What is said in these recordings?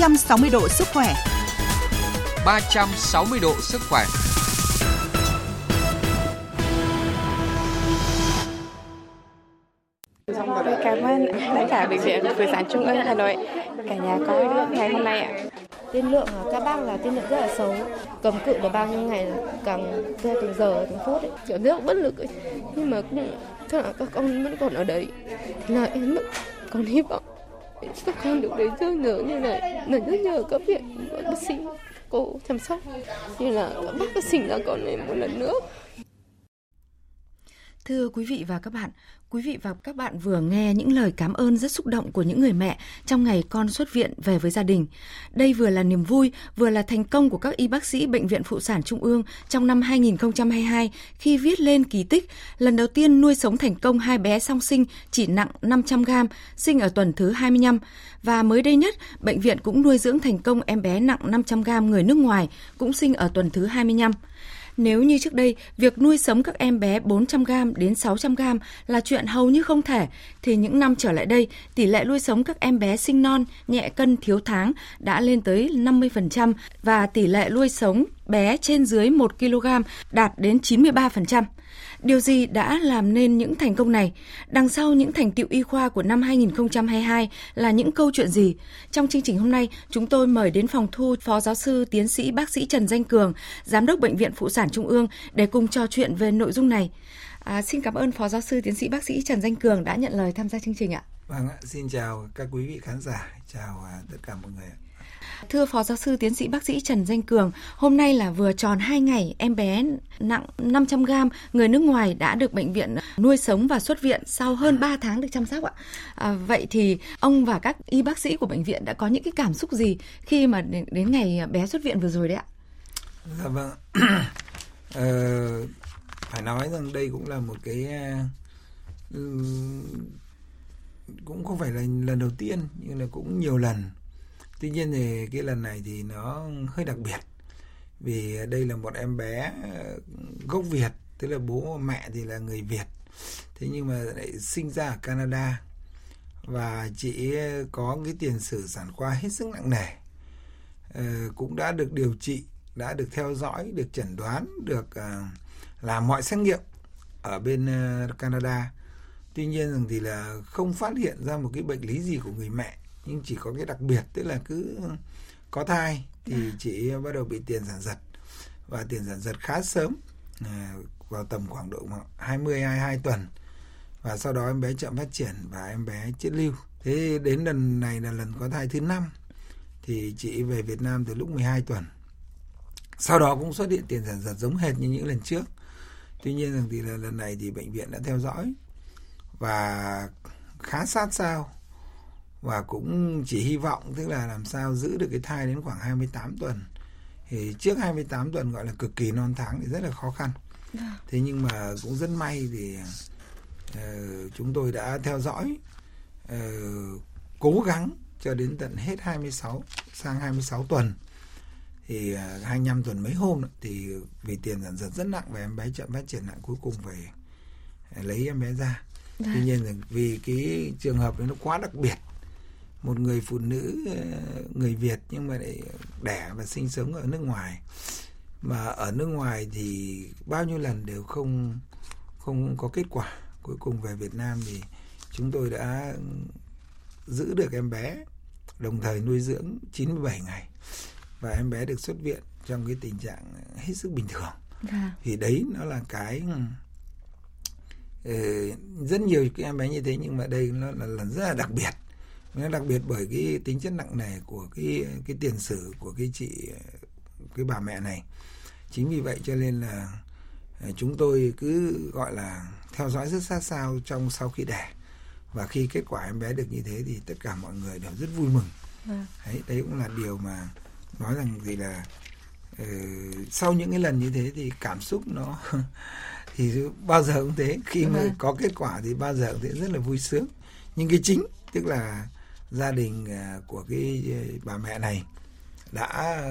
360 độ sức khỏe. 360 độ sức khỏe. Cảm ơn tất cả bệnh viện Phụ sản Trung ương Hà Nội cả nhà có ngày hôm nay ạ. Tiên lượng các bác là tiên lượng rất là xấu, cầm cự được bao nhiêu ngày càng theo từng giờ từng phút ấy. kiểu rất bất lực ấy. nhưng mà cũng chắc là các con vẫn còn ở đấy thì là em vẫn còn hy vọng các con được đến chơi nữa như này là rất nhờ các viện bác sĩ cô chăm sóc như là các bác sĩ sinh còn con em một lần nữa Thưa quý vị và các bạn, quý vị và các bạn vừa nghe những lời cảm ơn rất xúc động của những người mẹ trong ngày con xuất viện về với gia đình. Đây vừa là niềm vui, vừa là thành công của các y bác sĩ Bệnh viện Phụ sản Trung ương trong năm 2022 khi viết lên kỳ tích lần đầu tiên nuôi sống thành công hai bé song sinh chỉ nặng 500 gram, sinh ở tuần thứ 25. Và mới đây nhất, bệnh viện cũng nuôi dưỡng thành công em bé nặng 500 gram người nước ngoài, cũng sinh ở tuần thứ 25. Nếu như trước đây, việc nuôi sống các em bé 400g đến 600g là chuyện hầu như không thể, thì những năm trở lại đây, tỷ lệ nuôi sống các em bé sinh non, nhẹ cân, thiếu tháng đã lên tới 50% và tỷ lệ nuôi sống bé trên dưới 1 kg đạt đến 93%. Điều gì đã làm nên những thành công này? Đằng sau những thành tiệu y khoa của năm 2022 là những câu chuyện gì? Trong chương trình hôm nay, chúng tôi mời đến phòng thu Phó Giáo sư Tiến sĩ Bác sĩ Trần Danh Cường, Giám đốc Bệnh viện Phụ sản Trung ương để cùng trò chuyện về nội dung này. À, xin cảm ơn Phó Giáo sư Tiến sĩ Bác sĩ Trần Danh Cường đã nhận lời tham gia chương trình ạ. Vâng ạ, xin chào các quý vị khán giả, chào à, tất cả mọi người ạ. Thưa Phó Giáo sư Tiến sĩ Bác sĩ Trần Danh Cường, hôm nay là vừa tròn 2 ngày em bé nặng 500 gram người nước ngoài đã được bệnh viện nuôi sống và xuất viện sau hơn 3 tháng được chăm sóc ạ. À, vậy thì ông và các y bác sĩ của bệnh viện đã có những cái cảm xúc gì khi mà đến ngày bé xuất viện vừa rồi đấy ạ? Dạ vâng. ờ, phải nói rằng đây cũng là một cái à, ừ, cũng không phải là lần đầu tiên nhưng là cũng nhiều lần tuy nhiên thì cái lần này thì nó hơi đặc biệt. Vì đây là một em bé ờ, gốc Việt tức là bố mẹ thì là người Việt. Thế nhưng mà lại sinh ra ở Canada. Và chị ờ, có cái tiền sử sản khoa hết sức nặng nề. Ờ, cũng đã được điều trị đã được theo dõi được chẩn đoán được uh, làm mọi xét nghiệm ở bên uh, Canada. Tuy nhiên rằng thì là không phát hiện ra một cái bệnh lý gì của người mẹ nhưng chỉ có cái đặc biệt tức là cứ có thai thì à. chị bắt đầu bị tiền sản giật. Và tiền sản giật khá sớm à, vào tầm khoảng độ 20 22 tuần. Và sau đó em bé chậm phát triển và em bé chết lưu. Thế đến lần này là lần có thai thứ năm thì chị về Việt Nam từ lúc 12 tuần. Sau đó cũng xuất hiện tiền sản giật giống hệt như những lần trước. Tuy nhiên rằng thì là lần này thì bệnh viện đã theo dõi. Và khá sát sao và cũng chỉ hy vọng tức là làm sao giữ được cái thai đến khoảng 28 tuần thì trước 28 tuần gọi là cực kỳ non tháng thì rất là khó khăn vâng. thế nhưng mà cũng rất may thì uh, chúng tôi đã theo dõi uh, cố gắng cho đến tận hết 26 sang 26 tuần thì uh, ờ, 25 tuần mấy hôm nữa, thì vì tiền sản giật rất nặng và em bé chậm phát triển nặng cuối cùng phải lấy em bé ra Đấy. tuy vâng. nhiên vì cái trường hợp nó quá đặc biệt một người phụ nữ ờ, người Việt nhưng mà lại đẻ và sinh sống ở nước ngoài. Mà ở nước ngoài thì bao nhiêu lần đều không không có kết quả. Cuối cùng về Việt Nam thì chúng tôi đã giữ được em bé đồng thời nuôi dưỡng 97 ngày. Và em bé được xuất viện trong cái tình trạng hết sức bình thường. À. thì đấy nó là cái uh, rất nhiều cái em bé như thế nhưng mà đây nó là lần rất là đặc biệt nó đặc biệt bởi cái tính chất nặng nề của cái cái tiền sử của cái chị cái bà mẹ này. Chính vì vậy cho nên là à, chúng tôi cứ gọi là theo dõi rất sát sao trong sau khi đẻ. Và khi kết quả em bé được như thế thì tất cả mọi người đều rất vui mừng. À. đấy đấy cũng là điều mà nói rằng gì là uh, sau những cái lần như thế thì cảm xúc nó thì bao giờ cũng thế. Khi mà có kết quả thì bao giờ cũng thế rất là vui sướng. Nhưng cái chính tức là gia đình à, của cái à, bà mẹ này đã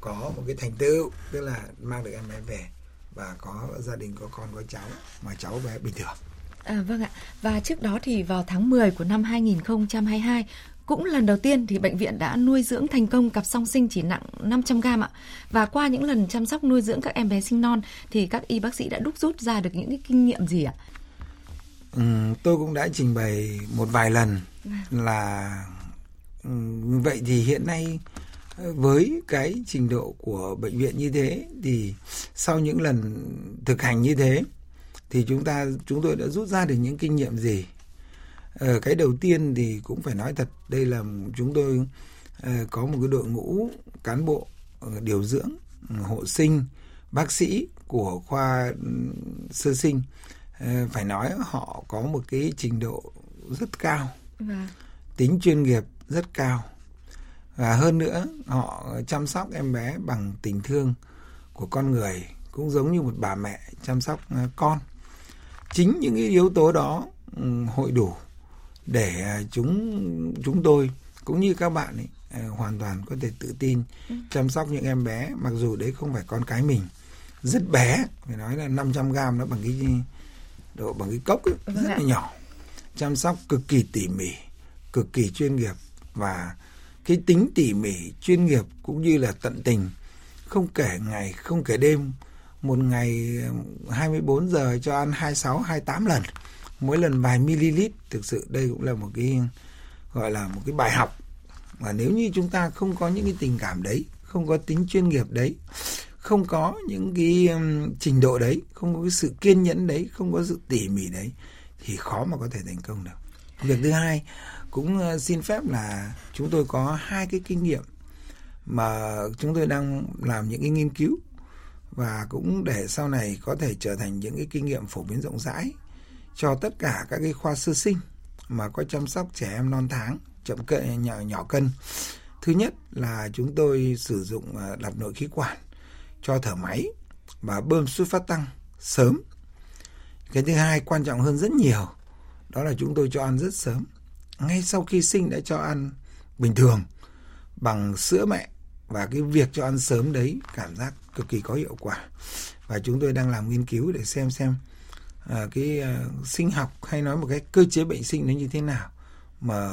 có một cái thành tựu tức là mang được em bé về và có gia đình có con có cháu mà cháu bé bình thường. À, vâng ạ. Và trước đó thì vào tháng 10 của năm 2022, Cũng lần đầu tiên thì bệnh viện đã nuôi dưỡng thành công cặp song sinh chỉ nặng 500 g ạ. Và qua những lần chăm sóc nuôi dưỡng các em bé sinh non thì các y bác sĩ đã đúc rút ra được những cái kinh nghiệm gì ạ? Ừ, tôi cũng đã trình bày một vài lần là ừ, vậy thì hiện nay ờ, với cái trình độ của bệnh viện như thế thì sau những lần thực hành như thế thì chúng ta chúng tôi đã rút ra được những kinh nghiệm gì? Ờ, cái đầu tiên thì cũng phải nói thật đây là chúng tôi uh, có một cái đội ngũ cán bộ ờ, điều dưỡng ừ, hộ sinh bác sĩ của khoa ừ, sơ sinh. uh, phải nói họ có một cái trình độ rất cao vâng. tính chuyên nghiệp rất cao và hơn nữa họ chăm sóc em bé bằng tình thương của con người cũng giống như một bà mẹ chăm sóc con chính những cái yếu tố đó ừ, hội đủ để à, chúng chúng tôi cũng như các bạn ấy, hoàn toàn có thể tự tin ừ. chăm sóc những em bé mặc dù đấy không phải con cái mình rất bé phải nói là 500 gram nó bằng cái độ bằng cái cốc ấy, vâng rất là nhỏ chăm sóc cực kỳ tỉ mỉ cực kỳ chuyên nghiệp. Và cái tính tỉ mỉ chuyên nghiệp cũng như là tận tình không kể ngày không kể đêm. Một ngày 24 giờ cho ăn 26 28 lần mỗi lần vài ml thực sự đây cũng là một cái gọi là một cái bài học. Mà nếu như chúng ta không có những cái tình cảm đấy không có tính chuyên nghiệp đấy không có những cái um, trình độ đấy không có cái sự kiên nhẫn đấy không có sự tỉ mỉ đấy thì khó mà có thể thành công được. Việc thứ hai cũng ờ, xin phép là chúng tôi có hai cái kinh nghiệm mà chúng tôi đang làm những cái nghiên cứu và cũng để sau này có thể trở thành những cái kinh nghiệm phổ biến rộng rãi cho tất cả các cái khoa sơ sinh mà có chăm sóc trẻ em non tháng chậm cân nhỏ nhỏ cân. Thứ nhất là chúng tôi sử dụng ờ, đặt nội khí quản cho thở máy và bơm xuất phát tăng sớm. Cái thứ hai quan trọng hơn rất nhiều đó là chúng tôi cho ăn rất sớm. Ngay sau khi sinh đã cho ăn bình thường bằng sữa mẹ và cái việc cho ăn sớm đấy cảm giác cực kỳ có hiệu quả. Và chúng tôi đang làm nghiên cứu để xem xem à, cái à, sinh học hay nói một cái cơ chế bệnh sinh nó như thế nào mà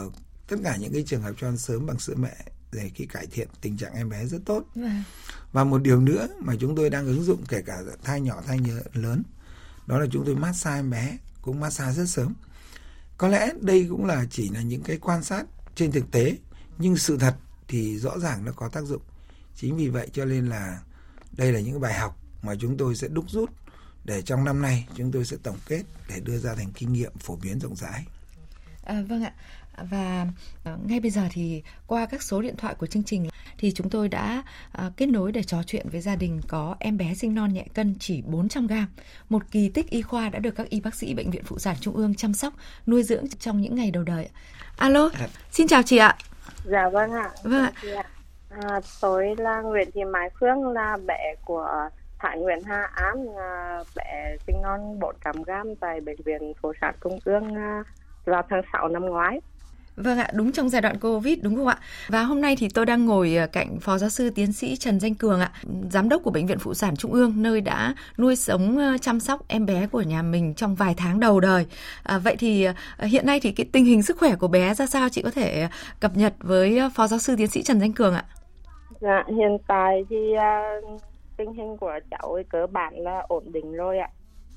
tất cả những cái trường hợp cho ăn sớm bằng sữa mẹ để cái cải thiện tình trạng em bé rất tốt vâng. và một điều nữa mà chúng tôi đang ứng dụng kể cả thai nhỏ thai nhớ lớn đó là chúng tôi massage em bé cũng massage rất sớm có lẽ đây cũng là chỉ là những cái quan sát trên thực tế nhưng sự thật thì rõ ràng nó có tác dụng chính vì vậy cho nên là đây là những bài học mà chúng tôi sẽ đúc rút để trong năm nay chúng tôi sẽ tổng kết để đưa ra thành kinh nghiệm phổ biến rộng rãi. À, vâng ạ. Và uh, ngay bây giờ thì qua các số điện thoại của chương trình thì chúng tôi đã uh, kết nối để trò chuyện với gia đình có em bé sinh non nhẹ cân chỉ 400 gram. Một kỳ tích y khoa đã được các y bác sĩ Bệnh viện Phụ sản Trung ương chăm sóc, nuôi dưỡng trong những ngày đầu đời. Alo, à. xin chào chị ạ. Dạ vâng ạ. Vâng ạ. À, tôi là Nguyễn Thị Mai Phương là bé của Thái Nguyễn Hà An à, bé sinh non 400 gram tại bệnh viện Phụ sản Trung ương à, vào tháng 6 năm ngoái. Vâng ạ, đúng trong giai đoạn Covid đúng không ạ? Và hôm nay thì tôi đang ngồi ờ, cạnh Phó Giáo sư Tiến sĩ Trần Danh Cường ạ, Giám đốc của Bệnh viện Phụ sản Trung ương, nơi đã nuôi sống ờ, chăm sóc em bé của nhà mình trong vài tháng đầu đời. À, vậy thì ờ, hiện nay thì cái tình hình sức khỏe của bé ra sao chị có thể cập nhật với Phó Giáo sư Tiến sĩ Trần Danh Cường ạ? Dạ, hiện tại thì uh, tình hình của cháu cơ bản là ổn định rồi ạ.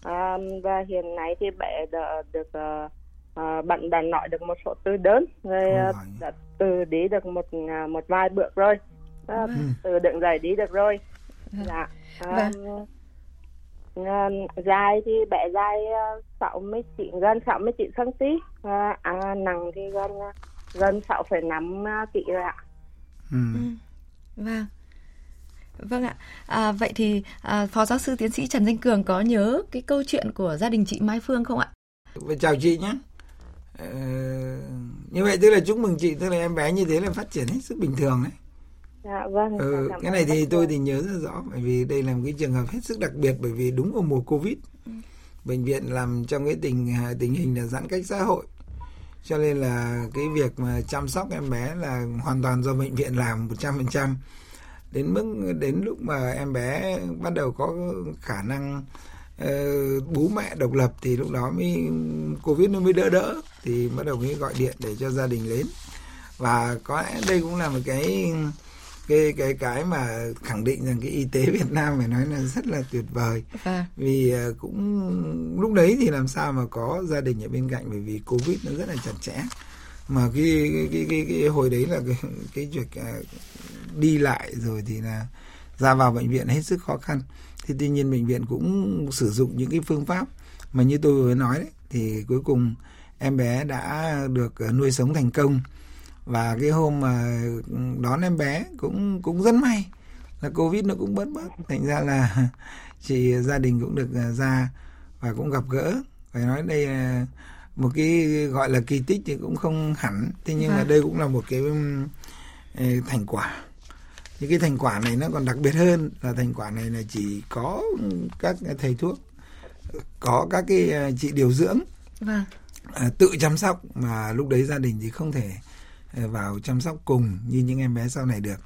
À, và hiện nay thì bé đã được uh, uh, bạn đã nói được một số từ đơn rồi uh, đã từ đi được một uh, một vài bước rồi. Uh, từ đứng dậy đi được rồi. Vâng. Dạ. Um, uh, dài thì bé dài uh, 69 gần 69 cm uh, à, nặng thì gần gần 6,5 kg rồi ạ. Ừ. ừ. Vâng. Vâng ạ. À, vậy thì à, Phó Giáo sư Tiến sĩ Trần Danh Cường có nhớ cái câu chuyện của gia đình chị Mai Phương không ạ? Chào chị nhé. Ờ, như vậy tức là chúc mừng chị, tức là em bé như thế là phát triển hết sức bình thường đấy. Dạ vâng. Ừ, cái này thì tôi thì nhớ rất rõ bởi vì đây là một cái trường hợp hết sức đặc biệt bởi vì đúng vào mùa Covid. Ừ. Bệnh viện làm trong cái tình tình hình là giãn cách xã hội cho nên là cái việc mà chăm sóc em bé là hoàn toàn do bệnh viện làm 100% đến mức đến lúc mà em bé bắt đầu có khả năng uh, bú mẹ độc lập thì lúc đó mới covid nó mới đỡ đỡ thì bắt đầu mới gọi điện để cho gia đình đến. Và có lẽ đây cũng là một cái cái cái cái mà khẳng định rằng cái y tế Việt Nam phải nói là rất là tuyệt vời. À. vì ờ, cũng lúc đấy thì làm sao mà có gia đình ở bên cạnh bởi vì covid nó rất là chặt chẽ. Mà cái cái cái, cái, cái hồi đấy là cái cái việc uh, đi lại rồi thì là ra vào bệnh viện hết sức khó khăn thì tuy nhiên bệnh viện cũng sử dụng những cái phương pháp mà như tôi vừa nói đấy thì cuối cùng em bé đã được ờ, nuôi sống thành công và cái hôm mà đón em bé cũng cũng rất may là covid nó cũng bớt bớt thành ra là chị gia đình cũng được ờ, ra và cũng gặp gỡ phải nói đây là một cái gọi là kỳ tích thì cũng không hẳn thế nhưng à. mà vâng. đây cũng là một cái ờ, thành quả những cái thành quả này nó còn đặc biệt hơn là thành quả này là chỉ có các thầy thuốc có các cái chị điều dưỡng vâng. À, tự chăm sóc mà lúc đấy gia đình thì không thể à, vào chăm sóc cùng như những em bé sau này được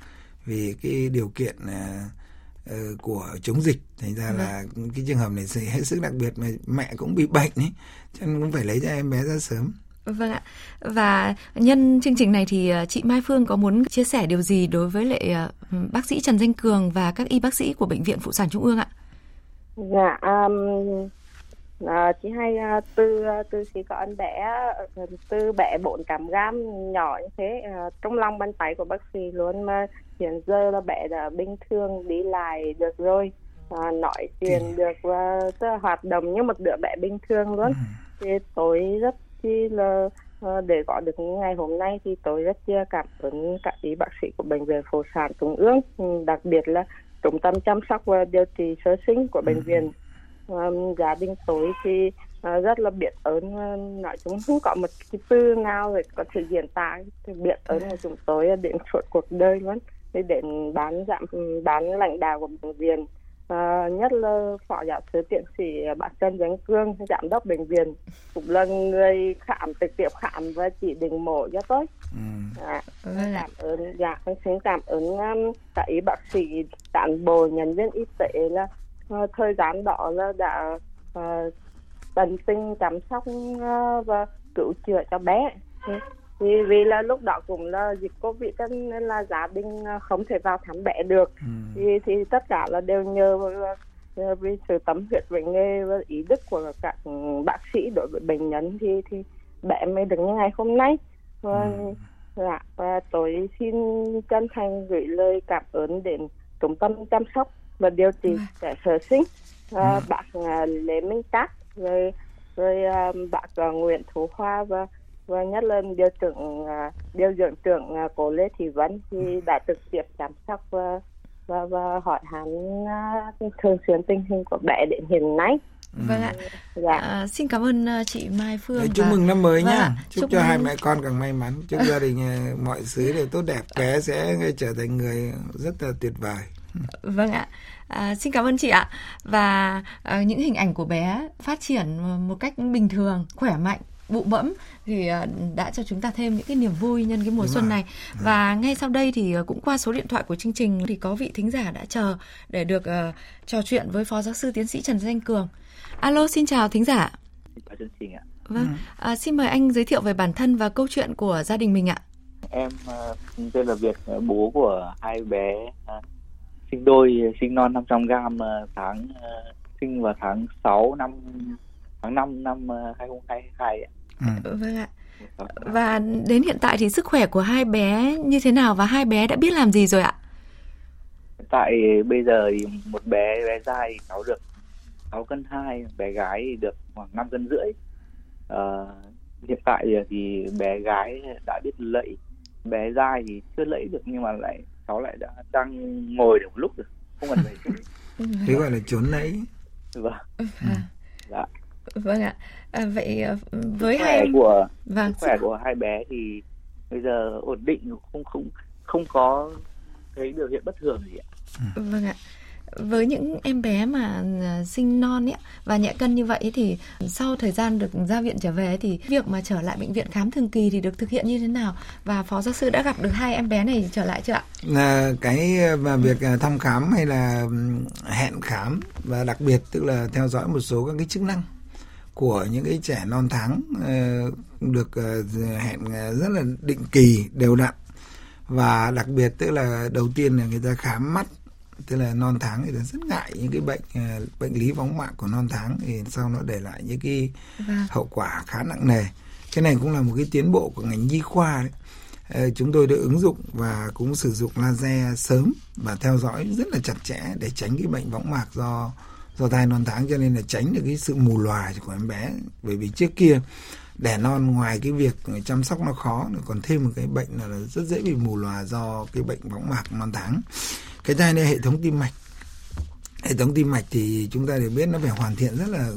vì cái điều kiện uh, của chống dịch thành ra vâng. là cái trường hợp này hết sức đặc biệt mà mẹ cũng bị bệnh ấy cho nên cũng phải lấy cho em bé ra sớm Vâng ạ. Và nhân chương trình này thì chị Mai Phương có muốn chia sẻ điều gì đối với lại bác sĩ Trần Danh Cường và các y bác sĩ của bệnh viện phụ sản Trung ương ạ? Dạ, um, À, chị hay à, từ từ khi có anh bé từ bé bốn trăm gram nhỏ như thế à, trong lòng bàn tay của bác sĩ luôn mà hiện giờ là bé đã bình thường đi lại được rồi à, nói chuyện được và hoạt động như một đứa bé bình thường luôn ừ. thì tôi rất chi là để có được ngày hôm nay thì tôi rất chia cảm ơn các y bác sĩ của bệnh viện phụ sản trung ương. Đặc biệt là trung tâm chăm sóc và điều trị sơ sinh của bệnh ừ. viện. Um, gia đình tôi thì uh, rất là biết ơn uh, nói chung không có một cái từ nào để có thể diễn tả thì biết ơn của chúng tôi đến suốt cuộc đời luôn. Để đến bán giảm bán lãnh đạo của bệnh viện À, nhất là phó giáo sư tiến sĩ bác Trần Danh Cương giám đốc bệnh viện cũng là người khám trực tiếp khám và chỉ định mổ cho tôi. Ừ. à, cảm ơn. Dạ xin cảm ơn um, các y bác sĩ cán bộ nhân viên y tế là uh, thời gian đó là đã uh, tận tình chăm sóc uh, và cứu chữa cho bé thì vì là lúc đó cũng là dịch covid nên là gia đình không thể vào thăm bé được ừ. thì thì tất cả là đều nhờ vì sự tấm huyết với nghề và ý đức của các bác sĩ đối với bệnh nhân thì thì bé mới được như ngày hôm nay và, ừ. dạ, và tôi xin chân thành gửi lời cảm ơn đến trung tâm chăm sóc và điều trị trẻ sơ sinh à, ừ. bác à, Lê Minh Cát rồi rồi à, bác à, Nguyễn Thủ Hoa và và nhất là điều trưởng à, điều dưỡng trưởng à, cô Lê Thị Vân thì ừ. đã trực tiếp chăm sóc và và, và hỏi han à, thường xuyên tình hình của bé đến hiện nay. Vâng ạ. Dạ. À, xin cảm ơn chị Mai Phương. Đấy, chúc và... mừng năm mới vâng nhá. Chúc, chúc cho mừng... hai mẹ con càng may mắn. Chúc gia đình mọi thứ đều tốt đẹp. Bé sẽ trở thành người rất là tuyệt vời. Vâng ạ. À, xin cảm ơn chị ạ. Và à, những hình ảnh của bé phát triển một cách bình thường, khỏe mạnh bụ bẫm thì à, đã cho chúng ta thêm những cái niềm vui nhân cái mùa Đúng xuân rồi. này và ngay sau đây thì à, cũng qua số điện thoại của chương trình thì có vị thính giả đã chờ để được uh, trò chuyện với phó giáo sư tiến sĩ Trần Danh Cường. Alo, xin chào thính giả. chương trình ạ. Vâng, ừ. à, xin mời anh giới thiệu về bản thân và câu chuyện của gia đình mình ạ. Em uh, tên là Việt, bố của hai bé uh, sinh đôi sinh non 500 gram ờ, tháng ờ, sinh vào tháng 6 năm tháng 5 năm 2022 ạ. Ừ. Vâng ạ. Và đến hiện tại thì sức khỏe của hai bé như thế nào và hai bé đã biết làm gì rồi ạ? Tại bây giờ thì một bé bé trai thì cháu được 6 cân 2, bé gái thì được khoảng 5 cân rưỡi. À, hiện tại thì bé gái đã biết lẫy, bé trai thì chưa lẫy được nhưng mà lại cháu lại đã đang ngồi được một lúc rồi không cần phải thế gọi là trốn nãy vâng ừ. dạ vâng ạ à, vậy ờ, với hai của vâng. sức khỏe của hai bé thì bây giờ ổn định không không không có thấy biểu hiện bất thường gì ạ vâng ạ với những em bé mà à, sinh non ấy và nhẹ cân như vậy thì sau thời gian được ra viện trở về thì việc mà trở lại bệnh viện khám thường kỳ thì được thực hiện như thế nào và phó giáo sư đã gặp được hai em bé này trở lại chưa ạ? Là cái mà việc à, thăm khám hay là hẹn khám và đặc biệt tức là theo dõi một số các cái chức năng của những cái trẻ non tháng được hẹn rất là định kỳ đều đặn. Và đặc biệt tức là đầu tiên là người ta khám mắt tức là non tháng thì rất ngại những cái bệnh bệnh lý võng mạc của non tháng thì sau nó để lại những cái vâng. hậu quả khá nặng nề. Cái này cũng là một cái tiến bộ của ngành nhi khoa đấy. Ờ, chúng tôi đã ứng dụng và cũng sử dụng laser sớm và theo dõi rất là chặt chẽ để tránh cái bệnh võng mạc do do thai non tháng cho nên là tránh được cái sự mù lòa của em bé. Bởi vì trước kia đẻ non ngoài cái việc chăm sóc nó khó còn thêm một cái bệnh là rất dễ bị mù lòa do cái bệnh võng mạc non tháng cái thai này hệ thống tim mạch. Hệ thống tim mạch thì chúng ta đều biết nó phải hoàn thiện rất là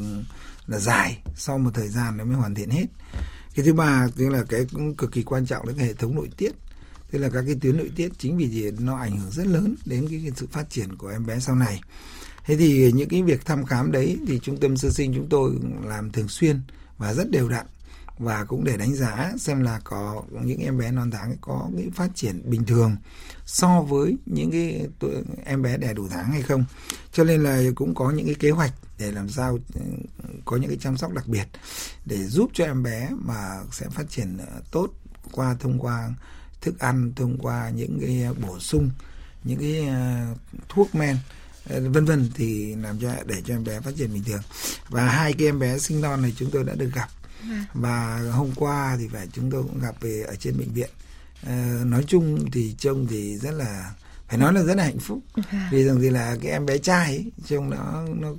là dài sau một thời gian nó mới hoàn thiện hết. Cái thứ ba tức là cái cũng cực kỳ quan trọng là cái hệ thống nội tiết. Tức là các cái tuyến nội tiết chính vì gì nó ảnh hưởng rất lớn đến cái, cái sự phát triển của em bé sau này thế thì những cái việc thăm khám đấy thì trung tâm sơ sinh chúng tôi làm thường xuyên và rất đều đặn và cũng để đánh giá xem là có những em bé non tháng có cái phát triển bình thường so với những cái em bé đẻ đủ tháng hay không. Cho nên là cũng có những cái kế hoạch để làm sao ừ, có những cái chăm sóc đặc biệt để giúp cho em bé mà sẽ phát triển ờ, tốt qua thông qua thức ăn, thông qua những cái bổ sung, những cái ờ, thuốc men vân vân thì làm cho để cho em bé phát triển bình thường. Và hai cái em bé sinh non này chúng tôi đã được gặp. Vâng. và hôm qua thì phải chúng tôi cũng gặp về ở trên bệnh viện. À, nói chung thì trông thì rất là phải nói là rất là hạnh phúc. Vâng. vì rằng thì là cái em bé trai ấy, trông nó nó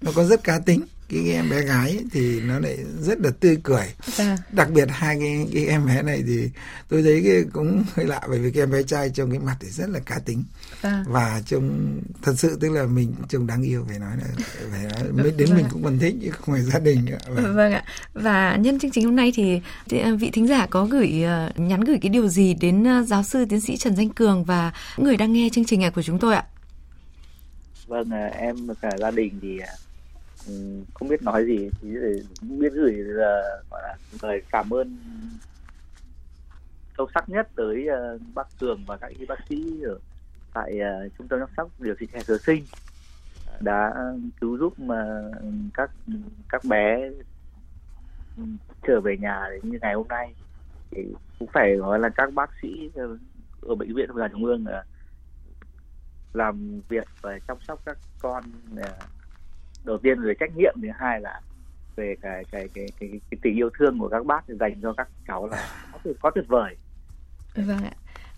nó có rất cá tính cái, cái em bé gái ấy, thì nó lại rất là tươi cười à. đặc biệt hai cái, cái em bé này thì tôi thấy cái cũng hơi lạ bởi vì cái em bé trai trong cái mặt thì rất là cá tính à. và trông thật sự tức là mình trông đáng yêu phải nói là phải nói mới đến vâng. mình cũng còn thích chứ không phải gia đình nữa. Vâng. vâng ạ và nhân chương trình hôm nay thì, thì à, vị thính giả có gửi uh, nhắn gửi cái điều gì đến uh, giáo sư tiến sĩ Trần Danh Cường và người đang nghe chương trình này của chúng tôi ạ vâng em cả gia đình thì không biết nói gì thì biết gửi là gọi là lời cảm ơn sâu sắc nhất tới uh, bác Cường và các y bác sĩ ở tại uh, trung tâm chăm sóc điều trị trẻ sơ sinh đã cứu giúp mà các các bé trở về nhà đến như ngày hôm nay. Thì cũng phải nói là các bác sĩ ở bệnh viện Phụ Trung ương ờ, làm việc và chăm sóc các con đầu tiên về trách nhiệm thứ hai là về cái cái cái cái, cái tình yêu thương của các bác dành cho các cháu là có tuyệt, có tuyệt vời vâng ạ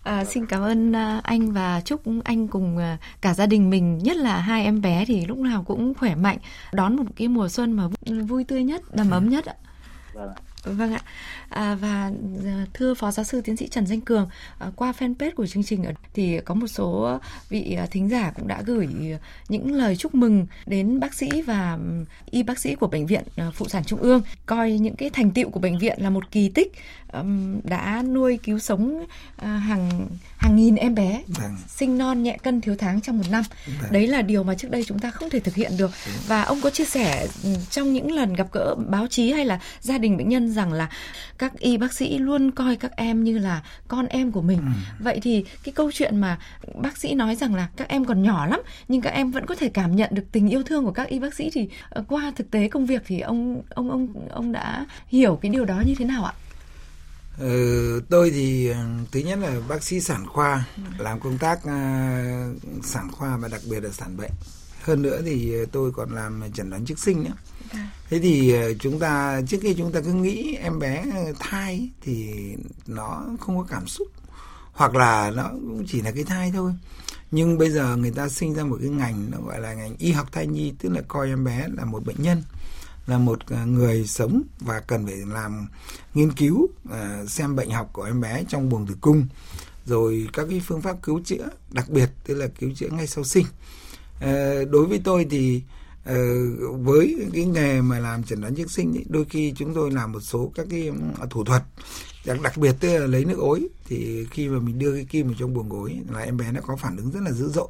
À, xin cảm ơn à, anh và chúc anh cùng à, cả gia đình mình nhất là hai em bé thì lúc nào cũng khỏe mạnh đón một cái mùa xuân mà vui tươi nhất đầm ấm nhất ạ. Vâng ạ. Vâng ạ. À, và à, thưa Phó Giáo sư Tiến sĩ Trần Danh Cường, à, qua fanpage của chương trình thì có một số vị à, thính giả cũng đã gửi những lời chúc mừng đến bác sĩ và y bác sĩ của bệnh viện phụ sản trung ương, coi những cái thành tiệu của bệnh viện là một kỳ tích đã nuôi cứu sống hàng hàng nghìn em bé vâng. sinh non nhẹ cân thiếu tháng trong một năm. Vâng. Đấy là điều mà trước đây chúng ta không thể thực hiện được. Và ông có chia sẻ trong những lần gặp gỡ báo chí hay là gia đình bệnh nhân rằng là các y bác sĩ luôn coi các em như là con em của mình. Ừ. Vậy thì cái câu chuyện mà bác sĩ nói rằng là các em còn nhỏ lắm nhưng các em vẫn có thể cảm nhận được tình yêu thương của các y bác sĩ thì ờ, qua thực tế công việc thì ông ông ông ông đã hiểu cái điều đó như thế nào ạ? Ừ, tôi thì ờ, thứ nhất là bác sĩ sản khoa làm công tác uh, sản khoa và đặc biệt là sản bệnh hơn nữa thì tôi còn làm chẩn đoán trước sinh nữa thế thì ờ, chúng ta, trước khi chúng ta cứ nghĩ em bé ờ, thai thì nó không có cảm xúc, hoặc là nó cũng chỉ là cái thai thôi. Nhưng bây giờ người ta sinh ra một cái ngành, nó gọi là ngành y học thai nhi, tức là coi em bé là một bệnh nhân, là một ờ, người sống và cần phải làm nghiên cứu xem bệnh học của em bé trong buồng tử cung. Rồi các cái phương pháp cứu chữa đặc biệt, tức là cứu chữa ngay sau sinh. Đối với tôi thì với cái nghề mà làm chẩn đoán trước sinh ấy, đôi khi chúng tôi làm một số các cái thủ thuật. Đặc, đặc biệt tức là lấy nước ối thì khi mà mình đưa cái kim vào trong buồng gối là em bé nó có phản ứng rất là dữ dội.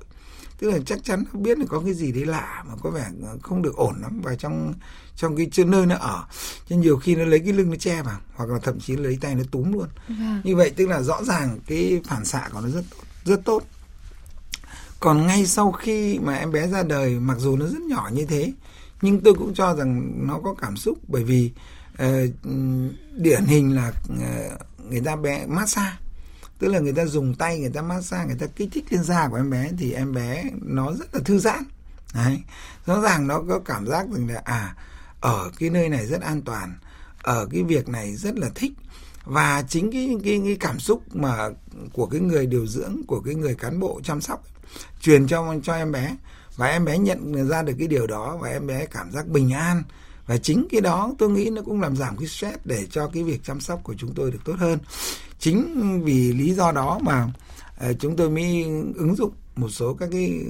Tức là chắc chắn nó biết là có cái gì đấy lạ mà có vẻ không được ổn lắm và trong trong cái chỗ nơi nó ở. Cho nhiều khi nó lấy cái lưng nó che vào hoặc là thậm chí lấy tay nó túm luôn. À. như vậy tức là rõ ràng cái phản xạ của nó rất rất tốt còn ngay sau khi mà em bé ra đời mặc dù nó rất nhỏ như thế nhưng tôi cũng cho rằng nó có cảm xúc. Bởi vì uh, điển hình là uh, người ta bé massage. Tức là người ta dùng tay người ta massage người ta kích thích lên da của em bé thì em bé nó rất là thư giãn. Đấy. Rõ ràng nó có cảm giác rằng là à ở cái nơi này rất an toàn ở cái việc này rất là thích. Và chính cái cái, cái cảm xúc mà của cái người điều dưỡng của cái người cán bộ chăm sóc truyền cho cho em bé. Và em bé nhận ra được cái điều đó và em bé cảm giác bình an. Và chính cái đó tôi nghĩ nó cũng làm giảm cái stress để cho cái việc chăm sóc của chúng tôi được tốt hơn. Chính vì lý do đó mà ờ, chúng tôi mới ứng dụng một số các cái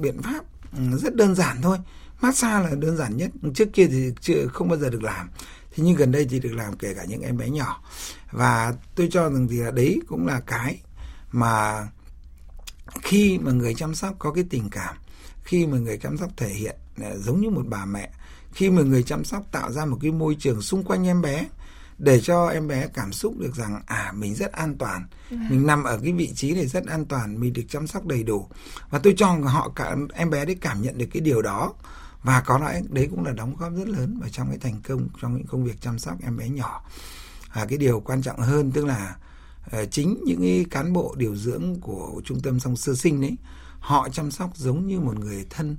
biện pháp ừ, rất đơn giản thôi. Massage là đơn giản nhất. Trước kia thì chưa, không bao giờ được làm. Thế nhưng gần đây thì được làm kể cả những em bé nhỏ. Và tôi cho rằng thì là đấy cũng là cái mà khi mà người chăm sóc có cái tình cảm khi mà người chăm sóc thể hiện à, giống như một bà mẹ khi mà người chăm sóc tạo ra một cái môi trường xung quanh em bé để cho em bé cảm xúc được rằng à mình rất an toàn. Ừ. mình nằm ở cái vị trí này rất an toàn mình được chăm sóc đầy đủ. Và tôi cho họ cả em bé đấy cảm nhận được cái điều đó. Và có lẽ đấy cũng là đóng góp rất lớn vào trong cái thành công trong những công việc chăm sóc em bé nhỏ. À, cái điều quan trọng hơn tức là chính những cái cán bộ điều dưỡng của trung tâm song sơ sinh đấy họ chăm sóc giống như một người thân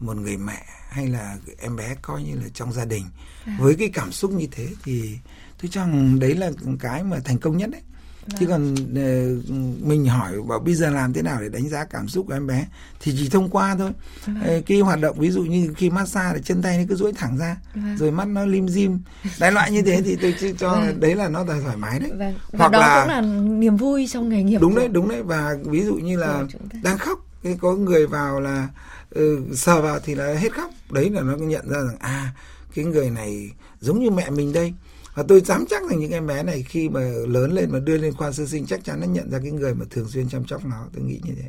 một người mẹ hay là em bé coi như là trong gia đình à. với cái cảm xúc như thế thì tôi cho rằng đấy là cái mà thành công nhất đấy Vâng. chứ còn uh, mình hỏi bảo bây giờ làm thế nào để đánh giá cảm xúc của em bé thì chỉ thông qua thôi vâng. cái hoạt động ví dụ như khi massage thì chân tay nó cứ duỗi thẳng ra vâng. rồi mắt nó lim dim đại loại như thế thì tôi cho vâng. đấy là nó thoải mái đấy vâng. hoặc đó là cũng là niềm vui trong nghề nghiệp đúng đấy đúng đấy và ví dụ như là đang khóc có người vào là ừ, sờ vào thì là hết khóc đấy là nó nhận ra rằng à cái người này giống như mẹ mình đây và tôi dám chắc rằng những em bé này khi mà lớn lên mà đưa lên khoa sơ sinh chắc chắn nó nhận ra cái người mà thường xuyên chăm sóc nó. Tôi nghĩ như thế.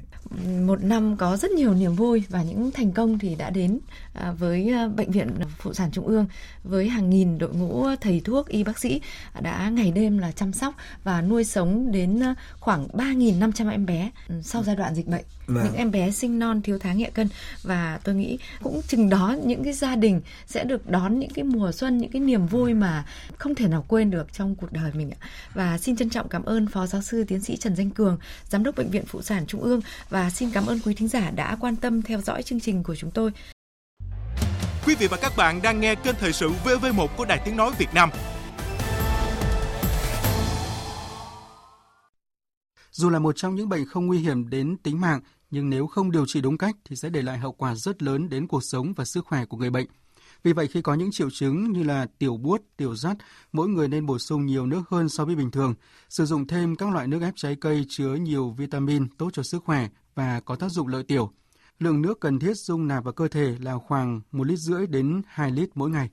Một năm có rất nhiều niềm vui và những thành công thì đã đến với à, bệnh viện phụ sản trung ương với hàng nghìn đội ngũ thầy thuốc y bác sĩ đã ngày đêm là chăm sóc và nuôi sống đến à, khoảng 3.500 em bé sau giai đoạn dịch bệnh vâng. những em bé sinh non thiếu tháng nhẹ cân và tôi nghĩ cũng chừng đó những cái gia đình sẽ được đón những cái mùa xuân những cái niềm vui mà không thể nào quên được trong cuộc đời mình và xin trân trọng cảm ơn phó giáo sư tiến sĩ Trần Danh Cường giám đốc bệnh viện phụ sản trung ương và xin cảm ơn quý thính giả đã quan tâm theo dõi chương trình của chúng tôi. Quý vị và các bạn đang nghe kênh thời sự VV1 của Đài Tiếng Nói Việt Nam. Dù là một trong những bệnh không nguy hiểm đến tính mạng, nhưng nếu không điều trị đúng cách thì sẽ để lại hậu quả rất lớn đến cuộc sống và sức khỏe của người bệnh. Vì vậy khi có những triệu chứng như là tiểu buốt, tiểu rắt, mỗi người nên bổ sung nhiều nước hơn so với bình thường, sử dụng thêm các loại nước ép trái cây chứa nhiều vitamin tốt cho sức khỏe và có tác dụng lợi tiểu. Lượng nước cần thiết dung nạp vào cơ thể là khoảng 1 lít rưỡi đến 2 lít mỗi ngày.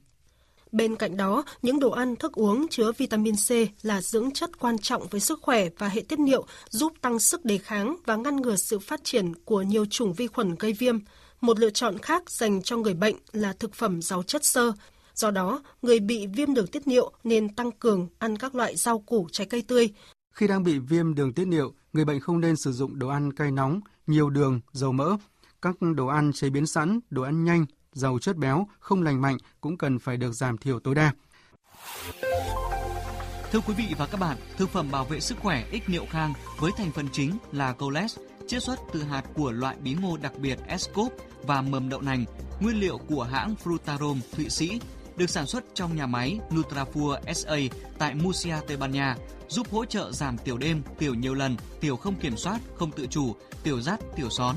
Bên cạnh đó, những đồ ăn, thức uống chứa vitamin C là dưỡng chất quan trọng với sức khỏe và hệ tiết niệu, giúp tăng sức đề kháng và ngăn ngừa sự phát triển của nhiều chủng vi khuẩn gây viêm. Một lựa chọn khác dành cho người bệnh là thực phẩm giàu chất xơ. Do đó, người bị viêm đường tiết niệu nên tăng cường ăn các loại rau củ, trái cây tươi. Khi đang bị viêm đường tiết niệu, người bệnh không nên sử dụng đồ ăn cay nóng, nhiều đường, dầu mỡ. Các đồ ăn chế biến sẵn, đồ ăn nhanh, giàu chất béo, không lành mạnh cũng cần phải được giảm thiểu tối đa. Thưa quý vị và các bạn, thực phẩm bảo vệ sức khỏe ích niệu khang với thành phần chính là coles, chiết xuất từ hạt của loại bí ngô đặc biệt Escop và mầm đậu nành, nguyên liệu của hãng Frutarom Thụy Sĩ, được sản xuất trong nhà máy Nutrafur SA tại Murcia, Tây Ban Nha, giúp hỗ trợ giảm tiểu đêm, tiểu nhiều lần, tiểu không kiểm soát, không tự chủ, tiểu rắt, tiểu són.